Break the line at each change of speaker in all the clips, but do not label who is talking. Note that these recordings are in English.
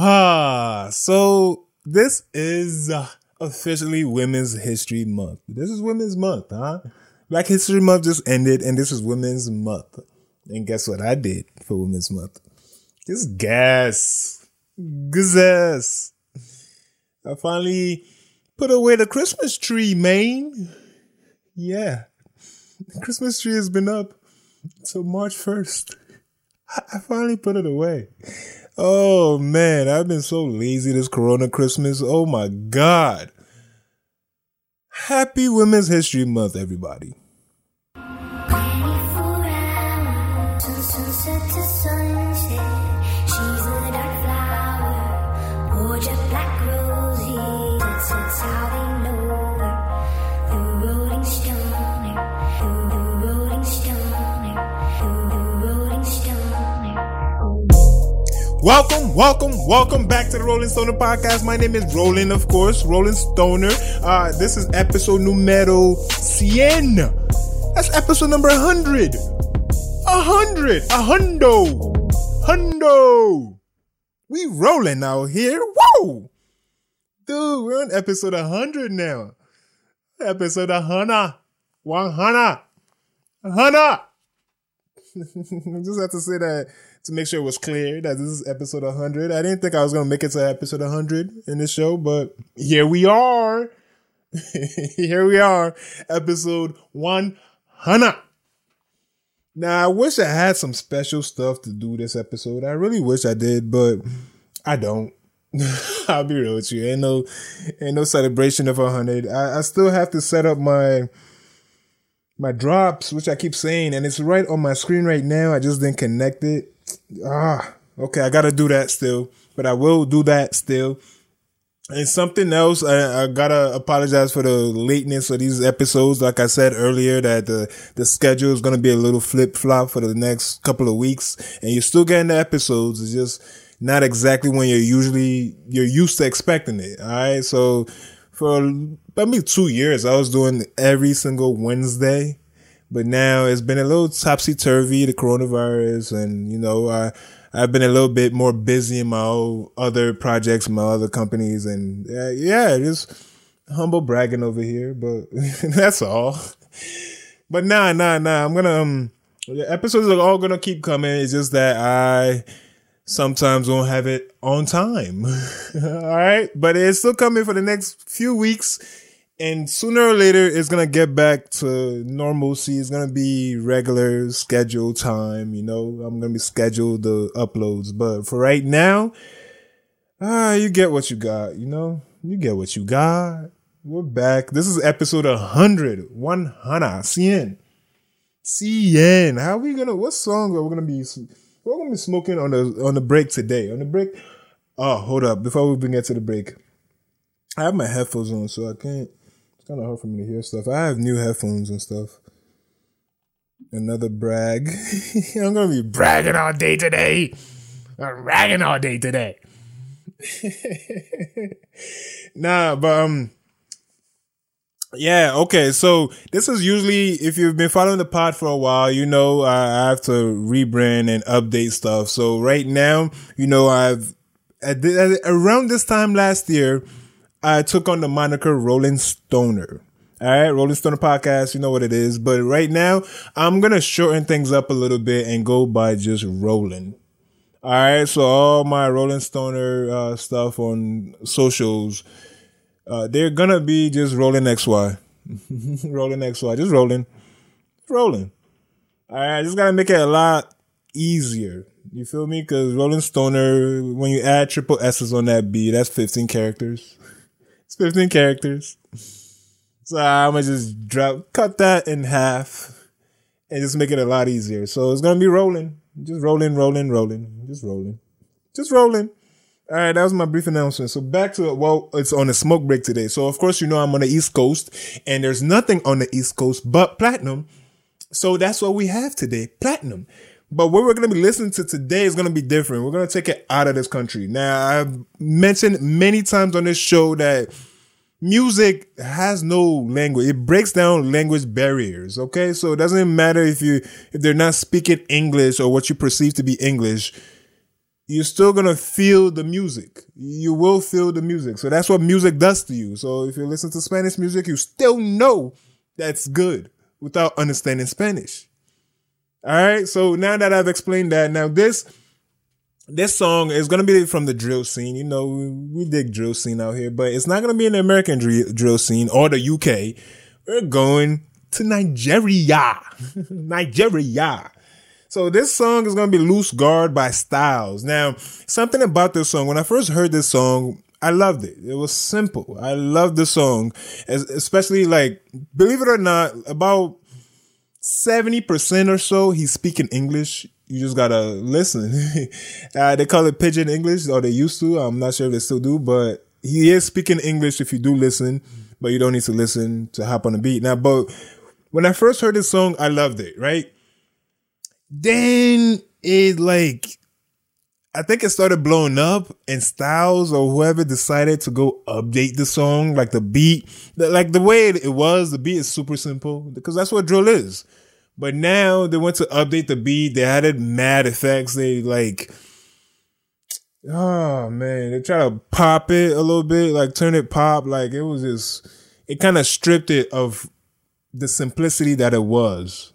Ah, so this is officially Women's History Month. This is Women's Month, huh? Black History Month just ended, and this is Women's Month. And guess what I did for Women's Month? Just gas. Gazess. I finally put away the Christmas tree, man. Yeah. The Christmas tree has been up until March 1st. I finally put it away. Oh man, I've been so lazy this Corona Christmas. Oh my God. Happy Women's History Month, everybody. Welcome, welcome, welcome back to the Rolling Stoner podcast. My name is Roland, of course, Rolling Stoner. Uh, this is episode numero cien. That's episode number 100. A hundred, a hundo, hundo. We rolling out here. Whoa! Dude, we're on episode 100 now. Episode 100. 100. 100. Just have to say that to make sure it was clear that this is episode 100. I didn't think I was going to make it to episode 100 in this show, but here we are. here we are, episode 100. Now, I wish I had some special stuff to do this episode. I really wish I did, but I don't. I'll be real with you. Ain't no, ain't no celebration of a hundred. I, I still have to set up my my drops, which I keep saying, and it's right on my screen right now. I just didn't connect it. Ah, okay, I gotta do that still, but I will do that still. And something else, I, I, gotta apologize for the lateness of these episodes. Like I said earlier, that the the schedule is gonna be a little flip flop for the next couple of weeks, and you're still getting the episodes. It's just not exactly when you're usually you're used to expecting it. All right, so for about me two years, I was doing every single Wednesday but now it's been a little topsy turvy, the coronavirus, and you know, I I've been a little bit more busy in my other projects, my other companies, and uh, yeah, just humble bragging over here, but that's all. But nah, nah, nah. I'm gonna um, the episodes are all gonna keep coming. It's just that I sometimes won't have it on time. all right, but it's still coming for the next few weeks and sooner or later it's gonna get back to normalcy. It's gonna be regular schedule time. You know, I'm gonna be scheduled the uploads, but for right now, ah, you get what you got. You know, you get what you got. We're back. This is episode 100. 100. CN. CN. How are we gonna? What song are we gonna be? We're gonna be smoking on the on the break today. On the break. Oh, hold up! Before we even get to the break, I have my headphones on, so I can't kind of hard for me to hear stuff. I have new headphones and stuff. Another brag. I'm gonna be bragging all day today. I'm bragging all day today. nah, but um, yeah, okay. So this is usually if you've been following the pod for a while, you know I have to rebrand and update stuff. So right now, you know I've at, the, at around this time last year, I took on the moniker Rolling Stoner. All right, Rolling Stoner podcast, you know what it is. But right now, I'm gonna shorten things up a little bit and go by just Rolling. All right, so all my Rolling Stoner uh, stuff on socials, uh, they're gonna be just Rolling XY, Rolling XY, just rolling, rolling. All right, I just gotta make it a lot easier. You feel me? Because Rolling Stoner, when you add triple S's on that B, that's 15 characters. It's 15 characters. So I'm gonna just drop, cut that in half and just make it a lot easier. So it's gonna be rolling. Just rolling, rolling, rolling. Just rolling. Just rolling. All right, that was my brief announcement. So back to well, it's on a smoke break today. So of course, you know I'm on the East Coast, and there's nothing on the East Coast but platinum. So that's what we have today, platinum. But what we're going to be listening to today is going to be different. We're going to take it out of this country. Now, I've mentioned many times on this show that music has no language. It breaks down language barriers. Okay. So it doesn't matter if you, if they're not speaking English or what you perceive to be English. you're still gonna feel the music. You will feel the music. So that's what music does to you. So if you listen to Spanish music, you still know that's good without understanding Spanish. All right. So now that I've explained that, now this this song is gonna be from the drill scene. You know, we, we dig drill scene out here, but it's not gonna be in the American drill, drill scene or the UK. We're going to Nigeria, Nigeria. So this song is gonna be "Loose Guard" by Styles. Now, something about this song. When I first heard this song, I loved it. It was simple. I loved the song, especially like, believe it or not, about 70% or so, he's speaking English you just gotta listen. uh, they call it pidgin English, or they used to. I'm not sure if they still do, but he is speaking English if you do listen, but you don't need to listen to hop on the beat. Now, but when I first heard this song, I loved it, right? Then it like, I think it started blowing up and Styles or whoever decided to go update the song, like the beat, like the way it was, the beat is super simple because that's what drill is. But now they went to update the beat. They added mad effects. They like, oh man, they try to pop it a little bit, like turn it pop. Like it was just, it kind of stripped it of the simplicity that it was.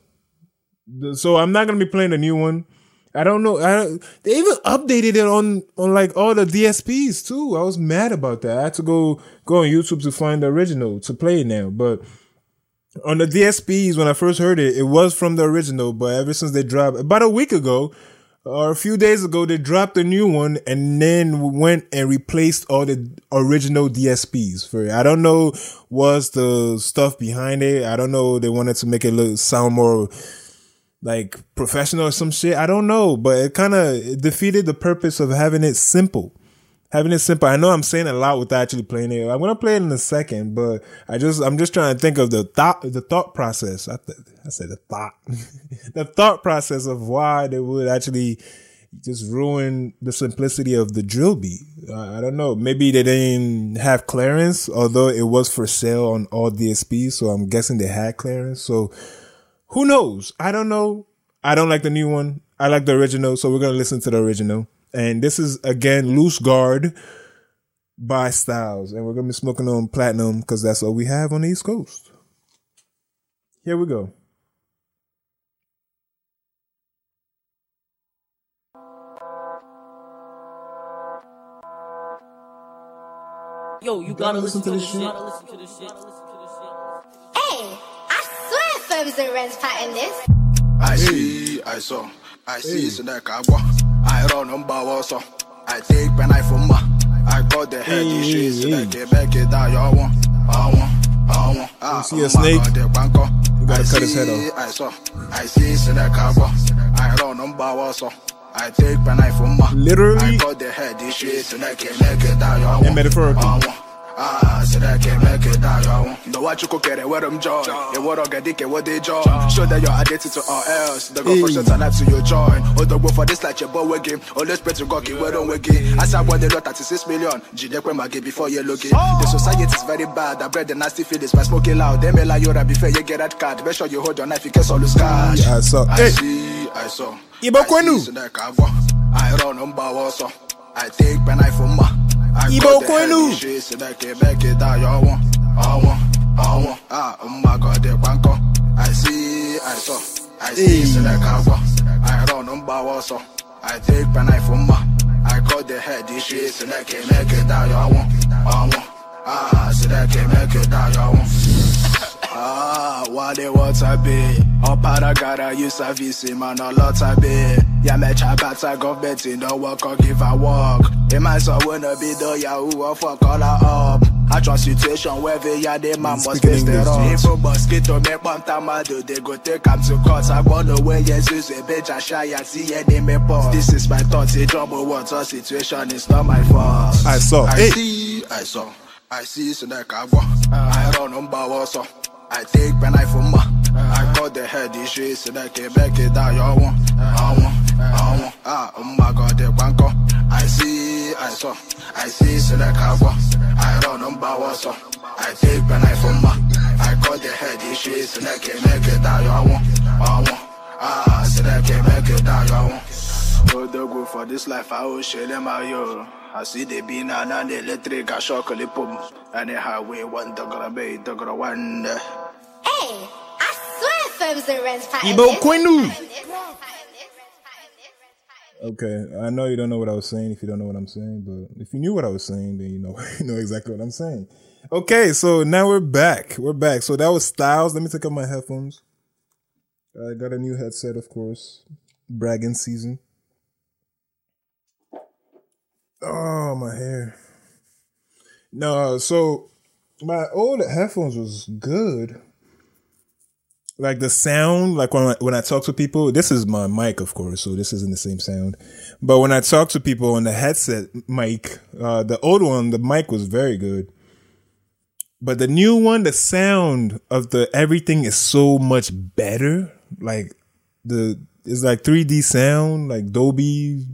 So I'm not gonna be playing the new one. I don't know. I they even updated it on on like all the DSPs too. I was mad about that. I had to go go on YouTube to find the original to play it now, but on the DSPs when I first heard it, it was from the original, but ever since they dropped about a week ago or a few days ago, they dropped a new one and then went and replaced all the original DSPs for it. I don't know what's the stuff behind it. I don't know. They wanted to make it look sound more like professional or some shit. I don't know, but it kind of defeated the purpose of having it simple having it simple. I know I'm saying a lot without actually playing it. I'm gonna play it in a second, but I just I'm just trying to think of the thought the thought process. I th- I said the thought the thought process of why they would actually just ruin the simplicity of the drill beat. I don't know. Maybe they didn't have clearance, although it was for sale on all DSPs. So I'm guessing they had clearance. So who knows? I don't know. I don't like the new one. I like the original. So we're going to listen to the original. And this is again Loose Guard by Styles. And we're gonna be smoking on platinum because that's all we have on the East Coast. Here we go.
Yo, you, gotta, listen, to this shit. Hey, I swear
Rents patent this. I see, I saw, I see, so that I I run on Bawaso. I take pen I for ma. I got the head hey, issues. Hey, hey. Back it down, y'all want. I want. I want.
Ah, see a snake? You gotta cut his head off.
I saw. I see, so that I run on Bawaso. I take pen I for ma.
Literally.
I got the head issues. So that can make it down, y'all want. Ah, so that can make it down, y'all. The what you cook it, where them join. The what I get it, what they join. Show that you're addicted to all else. The go for shit and to your join. Oh, the go for this like your boy game. Oh, let's pray to God, keep where on wiggy. I said, what they lot 36 million. Jide Kwema get before you look it. The society is very bad. I bred the nasty feelings by smoking loud. They may lie you before you get that card. Make sure you hold your knife, you can all lose cash.
Yeah, I saw.
I see, I saw. Ibo Kwenu. I run on Bawa, so I take pen I for ma.
Ibo Kwenu.
I see, I saw, I see, so that I run on Bawa, so I take pen I for ma. I got the head, this shit, so that can make it down, you want, I want, ah, so that can make it down, you want. Ah, what they want to be. Up para gara, you service him and a lot to be. Yeah, me better government in the work or give a walk. It might so wanna be the Yahoo or fuck all her up. I trust situation where they yeah, they man must face the road. If a basket to make one time I do, they go take them to court. I the way yes, is a bitch, I shy, I see any me pause. This is my thoughts, a trouble water situation, it's not my fault.
I saw,
I hey. see, I saw. I see, so that I go. I run on bow, so. I take pen I for ma. I got the head issues so that can back it down. Y'all want, I want, I want. Ah, oh my god, the banko. I see, I saw, I see, so that I go. I run on bow so. I take pen I for ma. I got the head issues so that can make it down. Y'all want, I want. Ah, so that can make it down. Y'all want. Oh, the go for this life, I will share them out, yo. I see the bean and an electric, I shock a lip. Anyhow, we want the be, the gonna one.
Hey,
Ibo Quinu. Okay, I know you don't know what I was saying if you don't know what I'm saying, but if you knew what I was saying, then you know you know exactly what I'm saying. Okay, so now we're back. We're back. So that was Styles. Let me take off my headphones. I got a new headset, of course. Bragging season. Oh, my hair. No, so my old headphones was good. Like the sound, like when I, when I talk to people, this is my mic, of course, so this isn't the same sound. But when I talk to people on the headset mic, uh, the old one, the mic was very good. But the new one, the sound of the everything is so much better. Like the it's like 3D sound, like Dolby,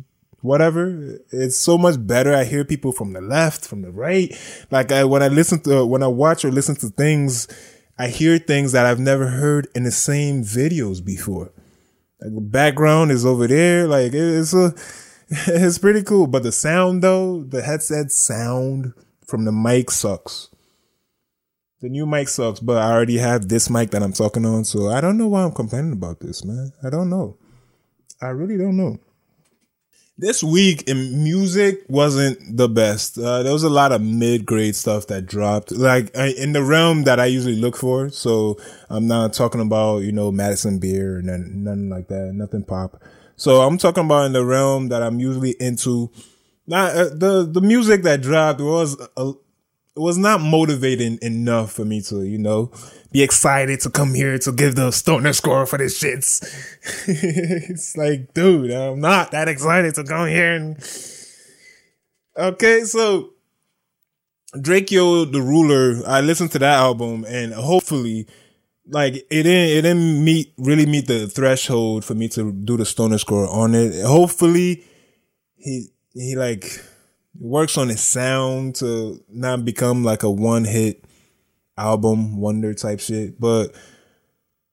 whatever. It's so much better. I hear people from the left, from the right. Like I, when I listen to, when I watch or listen to things, I hear things that I've never heard in the same videos before. Like the background is over there. Like it's a, it's pretty cool. But the sound though, the headset sound from the mic sucks. The new mic sucks, but I already have this mic that I'm talking on, so I don't know why I'm complaining about this, man. I don't know. I really don't know. This week in music wasn't the best. Uh, there was a lot of mid grade stuff that dropped, like in the realm that I usually look for. So I'm not talking about you know Madison Beer and nothing, nothing like that, nothing pop. So I'm talking about in the realm that I'm usually into. Not uh, the the music that dropped was a, it was not motivating enough for me to, you know, be excited to come here to give the stoner score for this shits. it's like, dude, I'm not that excited to come here and Okay, so Drakeo the Ruler, I listened to that album and hopefully like it didn't it didn't meet really meet the threshold for me to do the stoner score on it. Hopefully he he like works on his sound to not become like a one hit album wonder type shit. But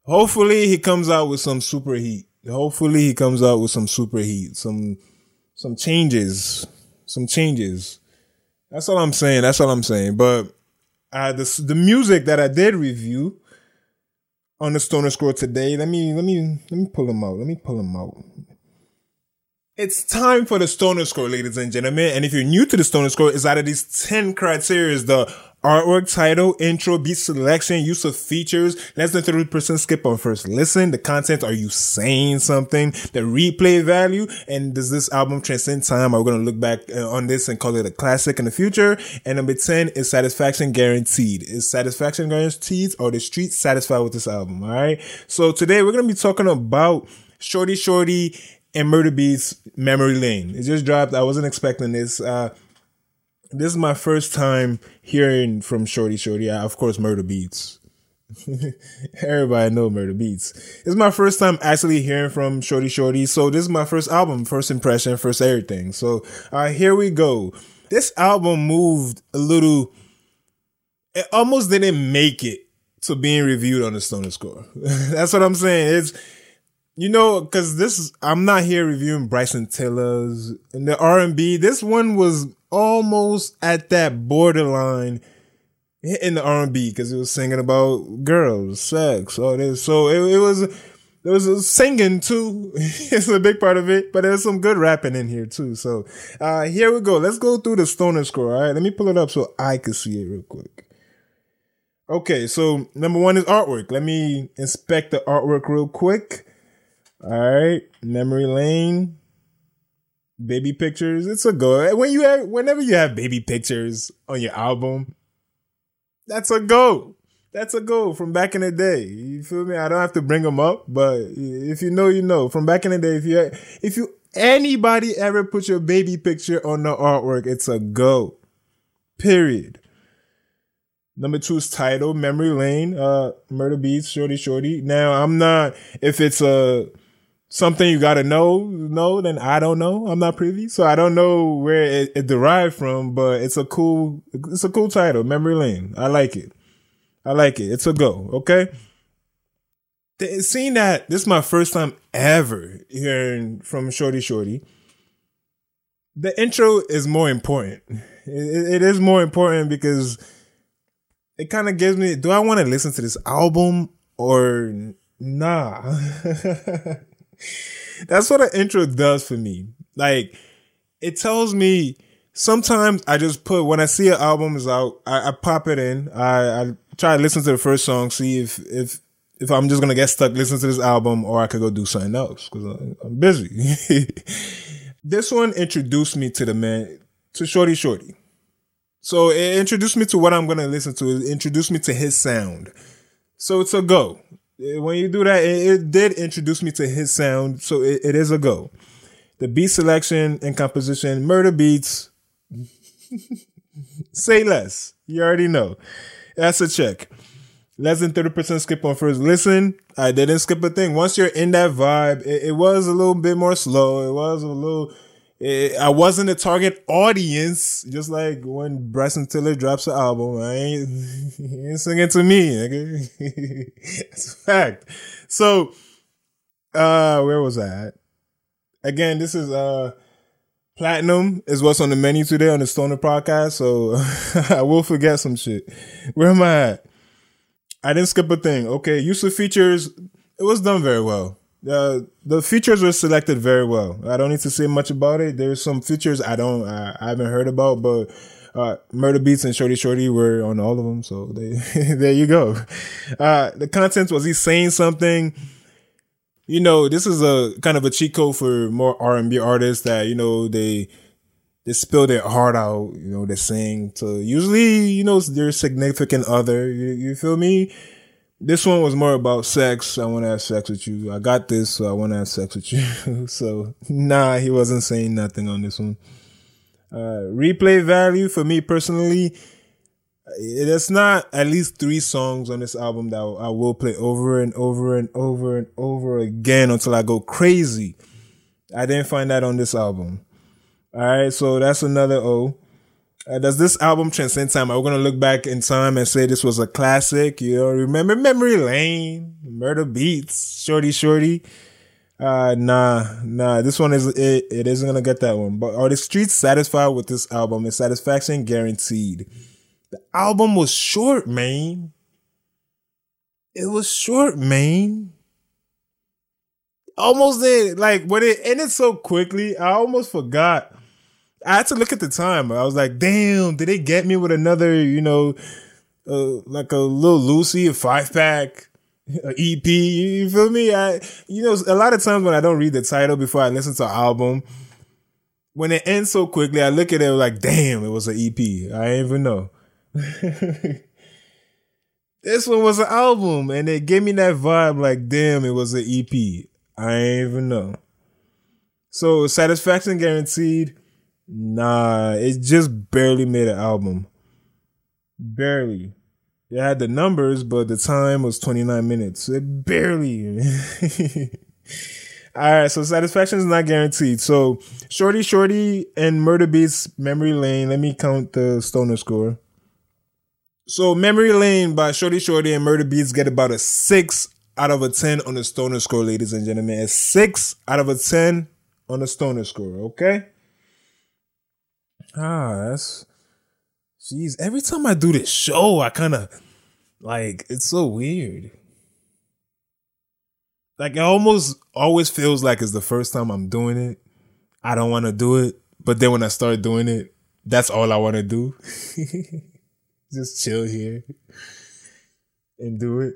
hopefully he comes out with some super heat. Hopefully he comes out with some super heat, some some changes, some changes. That's all I'm saying. That's all I'm saying. But uh, the the music that I did review on the Stoner Score today. Let me let me let me pull them out. Let me pull them out. It's time for the Stoner Score, ladies and gentlemen. And if you're new to the Stoner Score, it's out of these 10 criteria. The artwork, title, intro, beat selection, use of features, less than 30% skip on first listen. The content, are you saying something? The replay value, and does this album transcend time? Are we going to look back uh, on this and call it a classic in the future? And number 10 is satisfaction guaranteed. Is satisfaction guaranteed or the street satisfied with this album? All right. So today we're going to be talking about Shordie Shordie and Murda Beatz Memory Lane. It just dropped. I wasn't expecting this. Uh, this is my first time hearing from Shordie Shordie. Uh, of course, Murda Beatz. Everybody know Murda Beatz. It's my first time actually hearing from Shordie Shordie. So this is my first album, first impression, first everything. So uh, here we go. This album moved a little. It almost didn't make it to being reviewed on the Stoner Score. That's what I'm saying. It's you know, because this I'm not here reviewing Bryson Tiller's and the R and B. This one was almost at that borderline in the R and B because it was singing about girls, sex, all this. So it, it was there was a singing too. it's a big part of it, but there's some good rapping in here too. So uh here we go. Let's go through the stoner score. All right, let me pull it up so I can see it real quick. Okay, so number one is artwork. Let me inspect the artwork real quick. All right, memory lane, baby pictures. It's a go. When you have, whenever you have baby pictures on your album, that's a go. That's a go from back in the day. You feel me? I don't have to bring them up, but if you know, you know. From back in the day, if you if you anybody ever put your baby picture on the artwork, it's a go. Period. Number two is title, Memory Lane, uh, Murda Beatz, Shordie Shordie. Now, I'm not, if it's a, something you gotta know, know, then I don't know. I'm not privy. So I don't know where it, it derived from, but it's a cool, it's a cool title, Memory Lane. I like it. I like it. It's a go. Okay. th- seeing that this is my first time ever hearing from Shordie Shordie, the intro is more important. It, it is more important because it kind of gives me do I want to listen to this album or nah? That's what an intro does for me. Like, it tells me sometimes I just put when I see an album is out, I, I pop it in. I, I try to listen to the first song, see if if if I'm just gonna get stuck listening to this album, or I could go do something else because I'm busy. this one introduced me to the man to Shordie Shordie. So it introduced me to what I'm gonna listen to. It introduced me to his sound. So it's a go. Eh, when you do that, it, it did introduce me to his sound. So it, it is a go. The beat selection and composition, Murda Beatz. Say less. You already know. That's a check. Less than 30% skip on first listen. I didn't skip a thing. Once you're in that vibe, it, it was a little bit more slow. It was a little, it, I wasn't a target audience. Just like when Bryson Tiller drops an album, I ain't, ain't singing to me. Nigga. it's a fact. So, uh, where was I at? Again, this is, uh, Platinum is what's on the menu today on the Stoner podcast. So I will forget some shit. Where am I at? I didn't skip a thing. Okay, use of features. It was done very well. The features were selected very well. I don't need to say much about it. There's some features I don't, I, I haven't heard about, but uh, Murda Beatz and Shordie Shordie were on all of them. So they, there you go. Uh, the content was he saying something? You know, this is a kind of a cheat code for more R and B artists that you know they they spill their heart out, you know, they sing to usually, you know, their significant other. You, you feel me? This one was more about sex. I want to have sex with you. I got this, so I want to have sex with you. so, nah, he wasn't saying nothing on this one. Uh, replay value for me personally, it's not at least three songs on this album that I will play over and over and over and over again until I go crazy. I didn't find that on this album. All right, so that's another O. Uh, does this album transcend time? Are we gonna look back in time and say this was a classic? You know, remember Memory Lane, Murda Beatz, Shordie Shordie. Uh, nah, nah. This one is it. It isn't gonna get that one. But are the streets satisfied with this album? Is satisfaction guaranteed? The album was short, man. It was short, man. Almost did like when it ended so quickly. I almost forgot I had to look at the time. I was like, damn, did they get me with another, you know, uh, like a little Lucy, a five pack, a EP? You feel me? I, you know, a lot of times when I don't read the title before I listen to an album, when it ends so quickly, I look at it like, damn, it was an EP. I didn't even know. this one was an album, and it gave me that vibe like, damn, it was an EP. I didn't even know. So, satisfaction guaranteed Nah, it just barely made an album. Barely. It had the numbers, but the time was 29 minutes. It barely. All right, so satisfaction is not guaranteed. So Shordie Shordie and Murda Beatz Memory Lane. Let me count the stoner score. So Memory Lane by Shordie Shordie and Murda Beatz get about a six out of a 10 on the stoner score, ladies and gentlemen. A six out of a 10 on the stoner score, okay? Ah, that's jeez. Every time I do this show, I kind of like it's so weird. Like it almost always feels like it's the first time I'm doing it. I don't want to do it, but then when I start doing it, that's all I want to do. Just chill here and do it.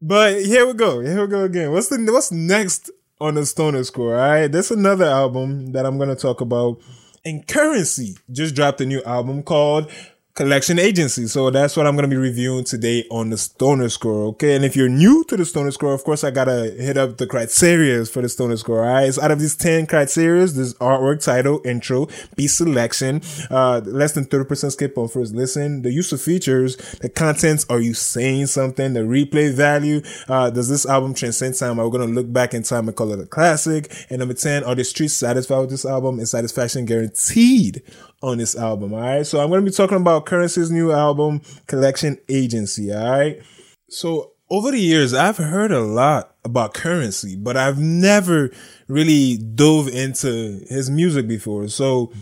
But here we go. Here we go again. What's the what's next on the Stoner score? All right, that's another album that I'm gonna talk about and Curren$y just dropped a new album called collection agency. So that's what I'm going to be reviewing today on the Stoner Score. Okay. And if you're new to the Stoner Score, of course, I got to hit up the criteria for the Stoner Score. All right. It's out of these 10 criteria, this artwork, title, intro, beat selection, uh, less than 30% skip on first listen, the use of features, the contents. Are you saying something? The replay value. Uh, does this album transcend time? Are we going to look back in time and call it a classic? And number 10, are the streets satisfied with this album? Is satisfaction guaranteed on this album. All right. So I'm going to be talking about Curren$y's new album, Collection Agency. All right. So over the years, I've heard a lot about Curren$y, but I've never really dove into his music before. So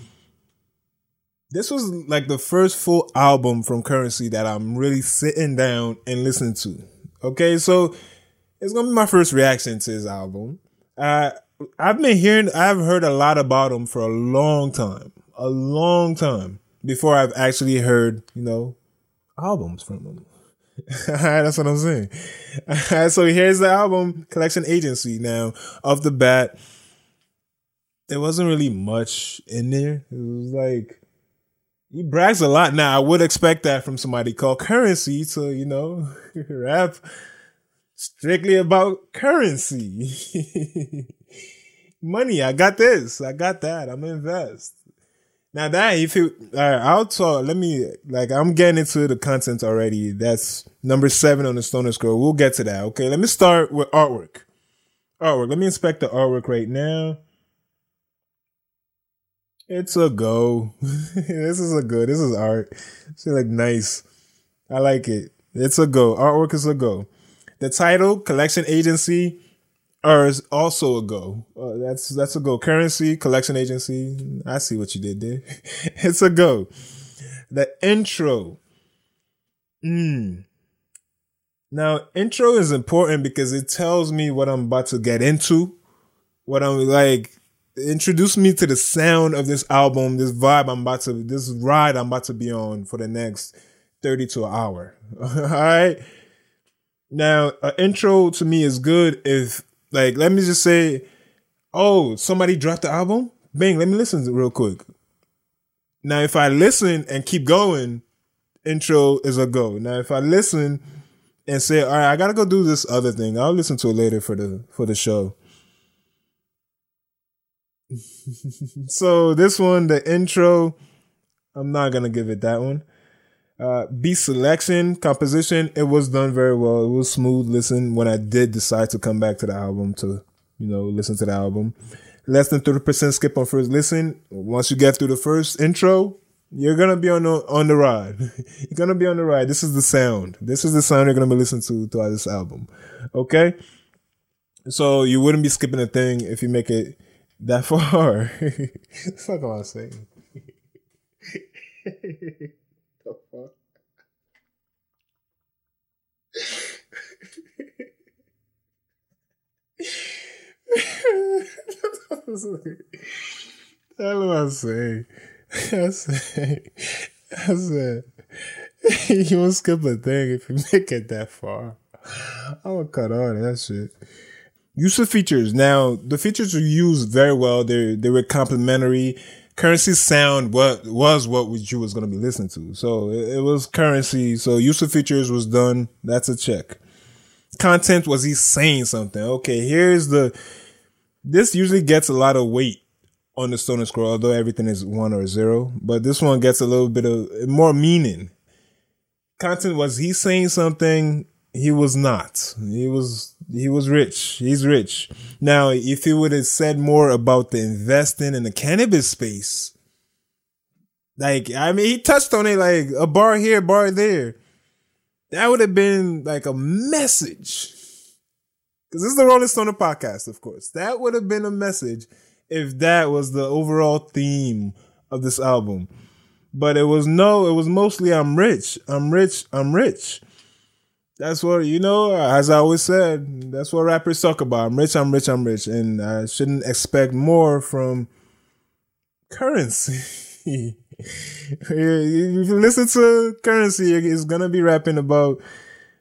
this was like the first full album from Curren$y that I'm really sitting down and listening to. Okay, so it's gonna be my first reaction to his album. Uh, I've been hearing, I've heard a lot about him for a long time, a long time before I've actually heard, you know, albums from him. That's what I'm saying. so here's the album Collection Agency. Now, off the bat, there wasn't really much in there. It was like he brags a lot. Now, I would expect that from somebody called Curren$y to, you know, rap strictly about currency. Money, I got this. I got that. I'm invest. Now that if you, all right, I'll talk. Let me like I'm getting into the content already. That's number seven on the Stoner Scroll. We'll get to that. Okay, let me start with artwork. Artwork. Let me inspect the artwork right now. It's a go. this is a good. This is art. It's like nice. I like it. It's a go. Artwork is a go. The title, Collection Agency, is also a go. Uh, that's that's a go. Curren$y, Collection Agency. I see what you did there. it's a go. The intro. Mm. Now, intro is important because it tells me what I'm about to get into. What I'm like introduce me to the sound of this album, this vibe I'm about to, this ride I'm about to be on for the next 30 to an hour. All right. Now, an intro to me is good if, like, let me just say, oh, somebody dropped the album. Bang, let me listen real quick. Now, if I listen and keep going, intro is a go. Now, if I listen and say, all right, I gotta go do this other thing, I'll listen to it later for the for the show. so this one, the intro, I'm not gonna give it that one. Uh, beat selection, composition, it was done very well. It was smooth. Listen, when I did decide to come back to the album to, you know, listen to the album, less than thirty percent skip on first listen. Once you get through the first intro, you're gonna be on the on the ride. you're gonna be on the ride. This is the sound. This is the sound you're gonna be listening to throughout this album. Okay, so you wouldn't be skipping a thing if you make it that far. Fuck am I saying? the fuck? That's what I say. I say, I said, you won't skip a thing if you make it that far. I'm gonna cut all that shit. Use of features. Now, the features were used very well. They're they were complementary. Curren$y sound what was what you was gonna be listening to. So it, it was Curren$y. So use of features was done. That's a check. Content was he saying something? Okay, here's the. This usually gets a lot of weight on the Stoner Scroll, although everything is one or zero. But this one gets a little bit of more meaning. Content was he saying something? He was not. He was he was rich. He's rich. Now, if he would have said more about the investing in the cannabis space, like I mean, he touched on it like a bar here, bar there. That would have been like a message. Because this is the Rolling Stoner podcast, of course. That would have been a message if that was the overall theme of this album. But it was no, it was mostly I'm rich, I'm rich, I'm rich. That's what you know. As I always said, that's what rappers talk about. I'm rich. I'm rich. I'm rich, and I shouldn't expect more from Curren$y. if you listen to Curren$y, he's gonna be rapping about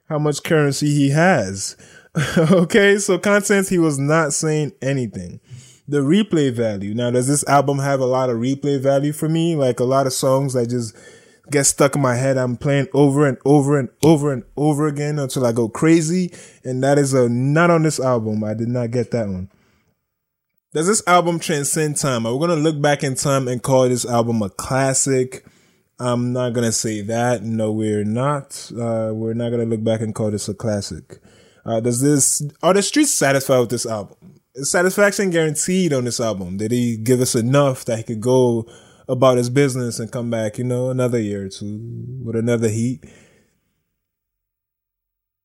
how much currency he has. okay, so content he was not saying anything. The replay value. Now, does this album have a lot of replay value for me? Like a lot of songs that just get stuck in my head. I'm playing over and over and over and over again until I go crazy. And that is a not on this album. I did not get that one. Does this album transcend time? Are we to look back in time and call this album a classic? I'm not to say that. No, we're not. Uh, we're not to look back and call this a classic. Uh, does this, are the streets satisfied with this album? Is satisfaction guaranteed on this album? Did he give us enough that he could go about his business and come back, you know, another year or two with another heat.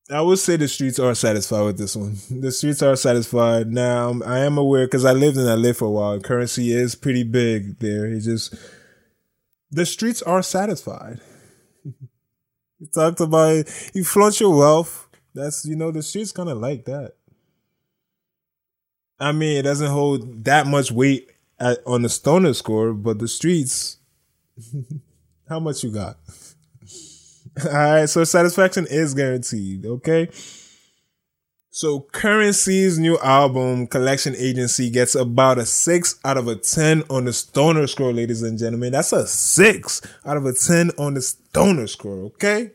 I would say the streets are satisfied with this one. The streets are satisfied. Now, I am aware because I lived in LA for a while. Curren$y is pretty big there. It's just the streets are satisfied. you talked about you flaunt your wealth. That's you know the streets kind of like that. I mean, it doesn't hold that much weight at, on the stoner score, but the streets. how much you got? All right, so satisfaction is guaranteed. Okay. So Curren$y's new album, Collection Agency, gets about a six out of a 10 on the stoner score, ladies and gentlemen. That's a six out of a 10 on the stoner score. Okay.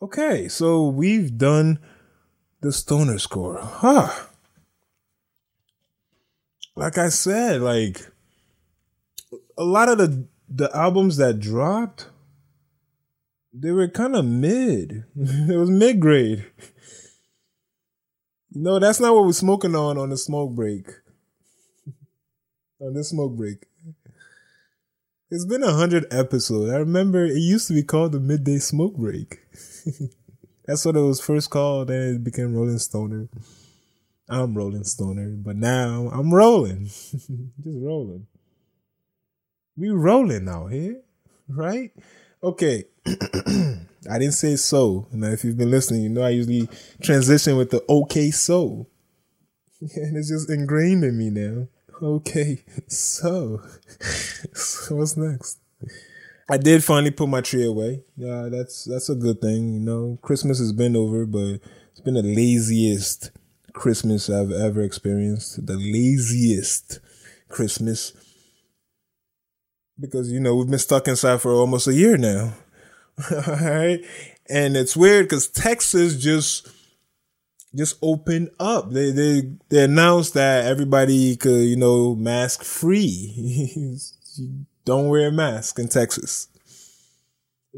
Okay. So we've done the stoner score. Huh. Like I said, like a lot of the, the albums that dropped, they were kind of mid. it was mid grade. No, that's not what we're smoking on on the smoke break. on the smoke break. It's been a hundred episodes. I remember it used to be called the midday smoke break. that's what it was first called, and it became Rolling Stoner. I'm Rolling Stoner, but now I'm rolling. Just rolling. We rolling out here, right? Okay. I didn't say so. Now, if you've been listening, you know I usually transition with the okay so. And it's just ingrained in me now. Okay, so. so what's next? I did finally put my tree away. Yeah, that's that's a good thing. You know, Christmas has been over, but it's been the laziest Christmas I've ever experienced. The laziest Christmas. Because, you know, we've been stuck inside for almost a year now. All right. And it's weird because Texas just just opened up. They they they announced that everybody could, you know, mask free. don't wear a mask in Texas.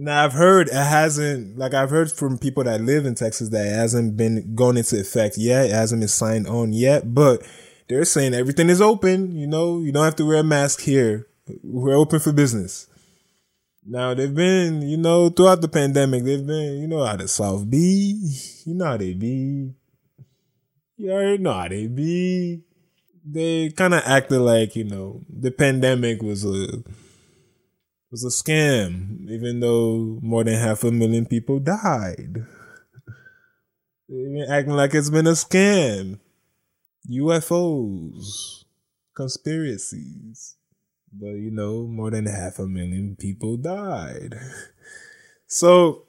Now I've heard it hasn't like I've heard from people that live in Texas that it hasn't been gone into effect yet. It hasn't been signed on yet, but they're saying everything is open. You know, you don't have to wear a mask here. We're open for business. Now they've been, you know, throughout the pandemic, they've been, you know how the South be, you know how they be. You already know how they be. They kind of acted like, you know, the pandemic was a was a scam, even though more than half a million people died. Acting like it's been a scam. UFOs, conspiracies. But you know, more than half a million people died. So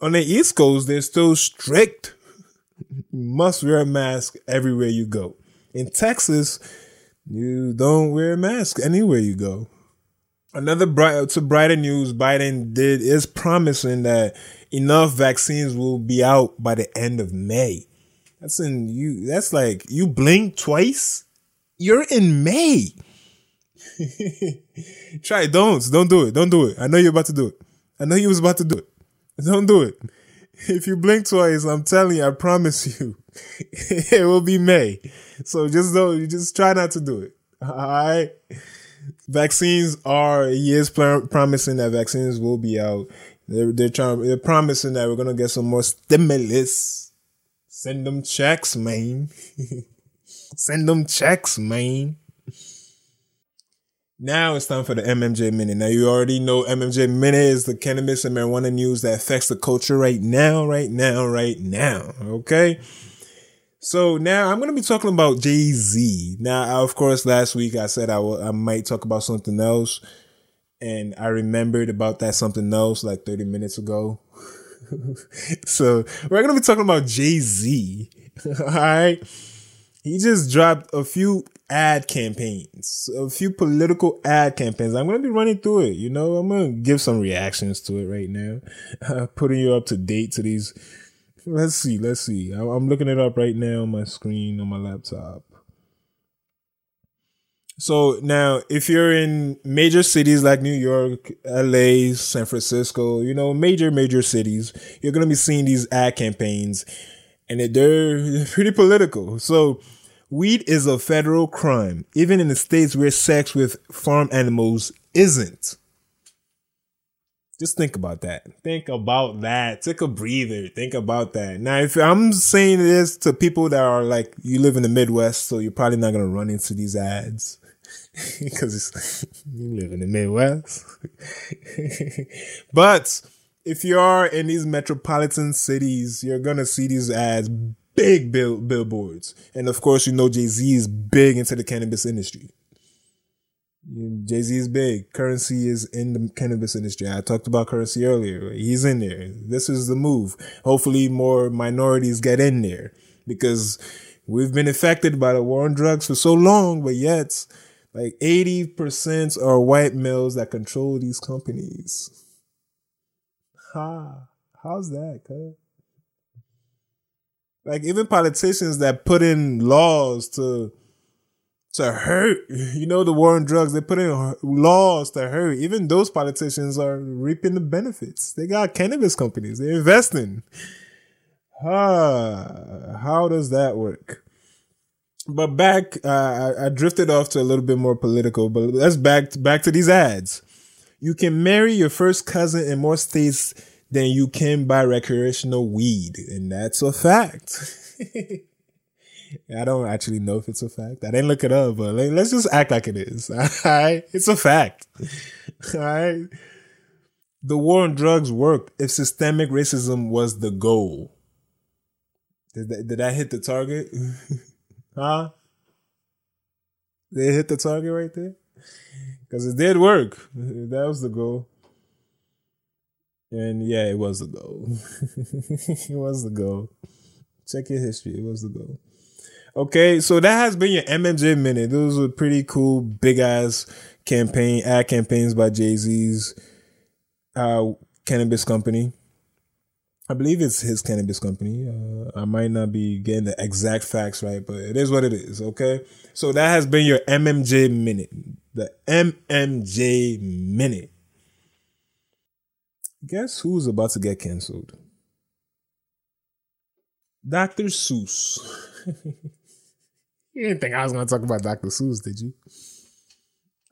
on the East Coast, they're still strict. You must wear a mask everywhere you go. In Texas, you don't wear a mask anywhere you go. Another bright uh, to brighter news, Biden did is promising that enough vaccines will be out by the end of May. That's in you. That's like you blink twice. You're in May. Try. Don't. Don't do it. Don't do it. I know you're about to do it. I know you was about to do it. Don't do it. If you blink twice, I'm telling you, I promise you, it will be May. So just don't, you just try not to do it. All right. Vaccines are, he is pl- promising that vaccines will be out. They're, they're trying, they're promising that we're to get some more stimulus. Send them checks, man. Send them checks, man. Now it's time for the MMJ Minute. Now you already know MMJ Minute is the cannabis and marijuana news that affects the culture right now, right now, right now. Okay. So now I'm going to be talking about Jay Z. Now, of course, last week I said I, I might talk about something else. And I remembered about that something else like 30 minutes ago. so we're going to be talking about Jay Z. All right. He just dropped a few ad campaigns, a few political ad campaigns. I'm going to be running through it. You know, I'm going to give some reactions to it right now, putting you up to date to these. Let's see. Let's see. I'm looking it up right now on my screen on my laptop. So now, if you're in major cities like New York, LA, San Francisco, you know, major, major cities, you're going to be seeing these ad campaigns and they're pretty political. So weed is a federal crime, even in the states where sex with farm animals isn't. Just think about that. Think about that. Take a breather. Think about that. Now, if I'm saying this to people that are like, you live in the Midwest, so you're probably not going to run into these ads because you live in the Midwest. but if you are in these metropolitan cities, you're going to see these ads, big bill- billboards. And of course, you know, Jay Z is big into the cannabis industry. Jay Z is big. Curren$y is in the cannabis industry. I talked about Curren$y earlier. He's in there. This is the move. Hopefully, more minorities get in there because we've been affected by the war on drugs for so long, but yet, like 80% are white males that control these companies. Ha. How's that, cuz? Like, even politicians that put in laws to to hurt. You know, the war on drugs, they put in laws to hurt. Even those politicians are reaping the benefits. They got cannabis companies, they're investing. Ah, how does that work? But back, uh, I, I drifted off to a little bit more political, but let's back, back to these ads. You can marry your first cousin in more states than you can buy recreational weed. And that's a fact. I don't actually know if it's a fact. I didn't look it up, but let's just act like it is. All right. It's a fact. All right. The war on drugs worked if systemic racism was the goal. Did that, did that hit the target? huh? Did it hit the target right there? Because it did work. That was the goal. And yeah, it was the goal. it was the goal. Check your history. It was the goal. Okay, so that has been your MMJ minute. Those were pretty cool, big ass campaign ad campaigns by Jay Z's uh, cannabis company. I believe it's his cannabis company. Uh, I might not be getting the exact facts right, but it is what it is. Okay, so that has been your MMJ minute. The MMJ minute. Guess who's about to get canceled? Dr. Seuss. You didn't think I was gonna talk about Dr. Seuss, did you?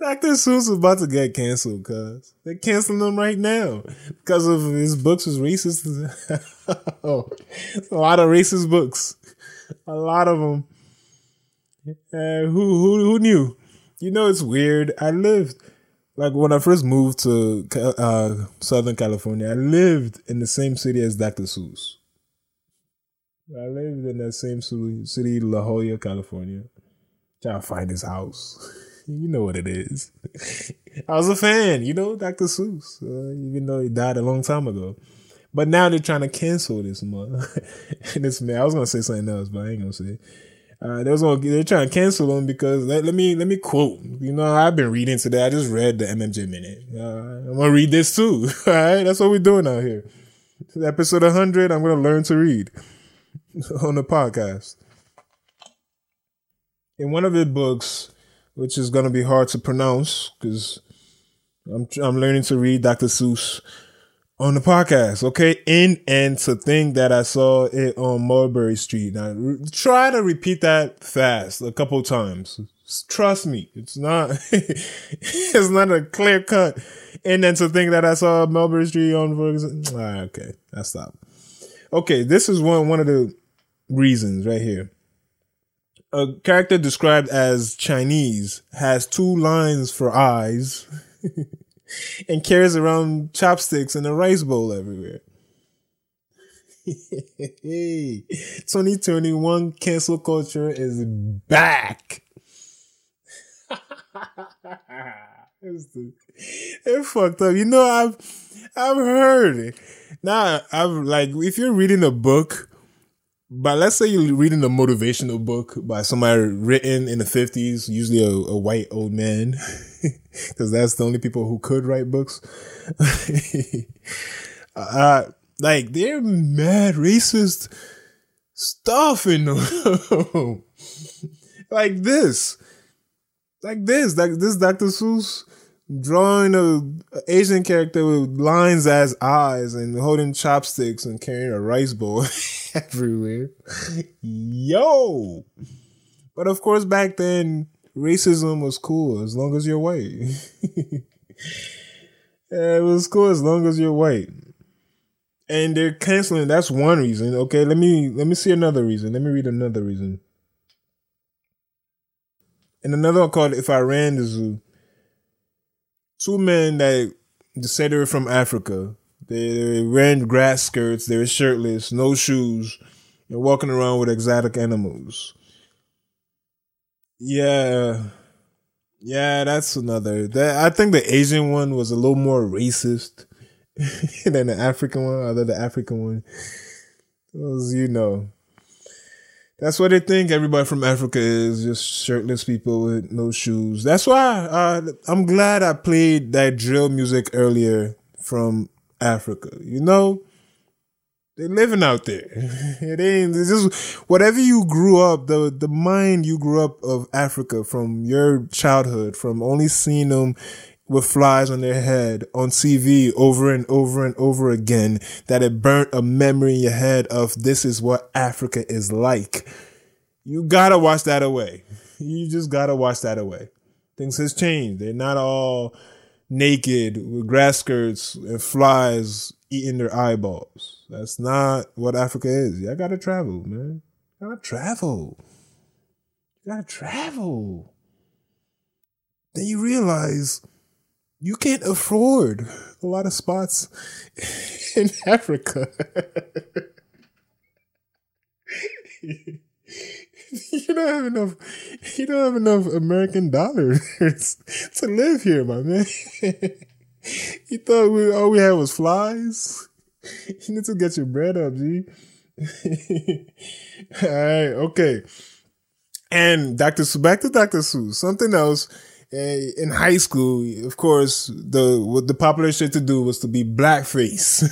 Dr. Seuss is about to get canceled, cuz they're canceling him right now because of his books was racist. oh, a lot of racist books, a lot of them. Uh, who who who knew? You know, it's weird. I lived like when I first moved to uh, Southern California. I lived in the same city as Dr. Seuss. I lived in that same city, La Jolla, California. Trying to find his house. you know what it is. I was a fan, you know, Dr. Seuss, uh, even though he died a long time ago. But now they're trying to cancel this man. this man, I was gonna say something else, but I ain't gonna say. Uh, they was gonna, they're trying to cancel him because let, let, me let me quote. You know, I've been reading today. I just read the MMJ minute. Uh, I'm gonna read this too. All right, that's what we're doing out here. Episode 100. I'm gonna learn to read. on the podcast. In one of his books, which is going to be hard to pronounce because I'm I'm learning to read Dr. Seuss on the podcast. Okay, in and to think that I saw it on Mulberry Street. Now try to repeat that fast a couple times. Trust me, it's not it's not a clear cut. And then to think that I saw Mulberry Street on ah, okay, I stop. Okay, this is one one of the reasons right here. A character described as Chinese has two lines for eyes and carries around chopsticks and a rice bowl everywhere. hey, 2021 cancel culture is back. it's fucked up. You know, I've I've heard it. Now I've like if you're reading a book but let's say you're reading a motivational book by somebody written in the 50s, usually a, a white old man, because that's the only people who could write books. uh, like, they're mad racist stuff in them. like this. Like this. Like this Dr. Seuss drawing a, Asian character with lines as eyes and holding chopsticks and carrying a rice bowl everywhere. Yo! But of course, back then, racism was cool as long as you're white. Yeah, it was cool as long as you're white. And they're canceling. That's one reason. Okay, let me let me see another reason. Let me read another reason. And another one called "If I Ran the Zoo." Two men that they from Africa. They, ran grass skirts. They were shirtless, no shoes, and walking around with exotic animals. Yeah, yeah, that's another. That I think the Asian one was a little more racist than the African one. Other the African one was, you know, that's what they think. Everybody from Africa is just shirtless people with no shoes. That's why uh, I'm glad I played that drill music earlier from Africa. You know, they're living out there. It ain't it's just whatever you grew up, the the mind you grew up of Africa from your childhood, from only seeing them with flies on their head on TV over and over and over again, that it burnt a memory in your head of this is what Africa is like. You gotta wash that away. You just gotta wash that away. Things has changed. They're not all naked with grass skirts and flies eating their eyeballs. That's not what Africa is. Y'all gotta travel, man. You gotta travel. You gotta travel. Then you realize you can't afford a lot of spots in Africa. you don't have enough you don't have enough American dollars to live here, my man. you thought we all we had was flies? You need to get your bread up, G. all right, okay. And Dr. Seuss, back to Dr. Seuss. Something else Eh, in high school, of course, the what the popular shit to do was to be blackface.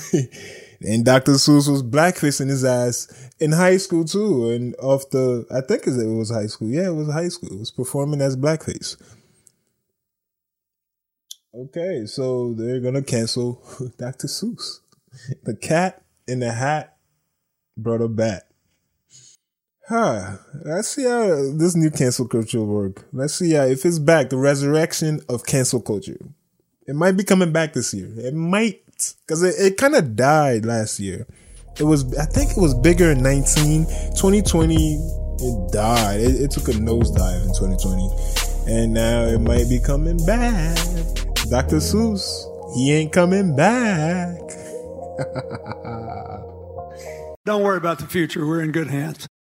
and Dr. Seuss was blackface in his ass in high school too. And off the, I think it was high school. Yeah, it was high school. It was performing as blackface. Okay, so they're gonna cancel Dr. Seuss. The cat in the hat brought a bat. Huh. Let's see how this new cancel culture will work. Let's see how if it's back, the resurrection of cancel culture. It might be coming back this year. It might, because it, it kind of died last year. It was, I think it was bigger in 19. 2020, it died. It, it took a nosedive in 2020. And now it might be coming back. Dr. Seuss, he ain't coming back.
Don't worry about the future. We're in good hands.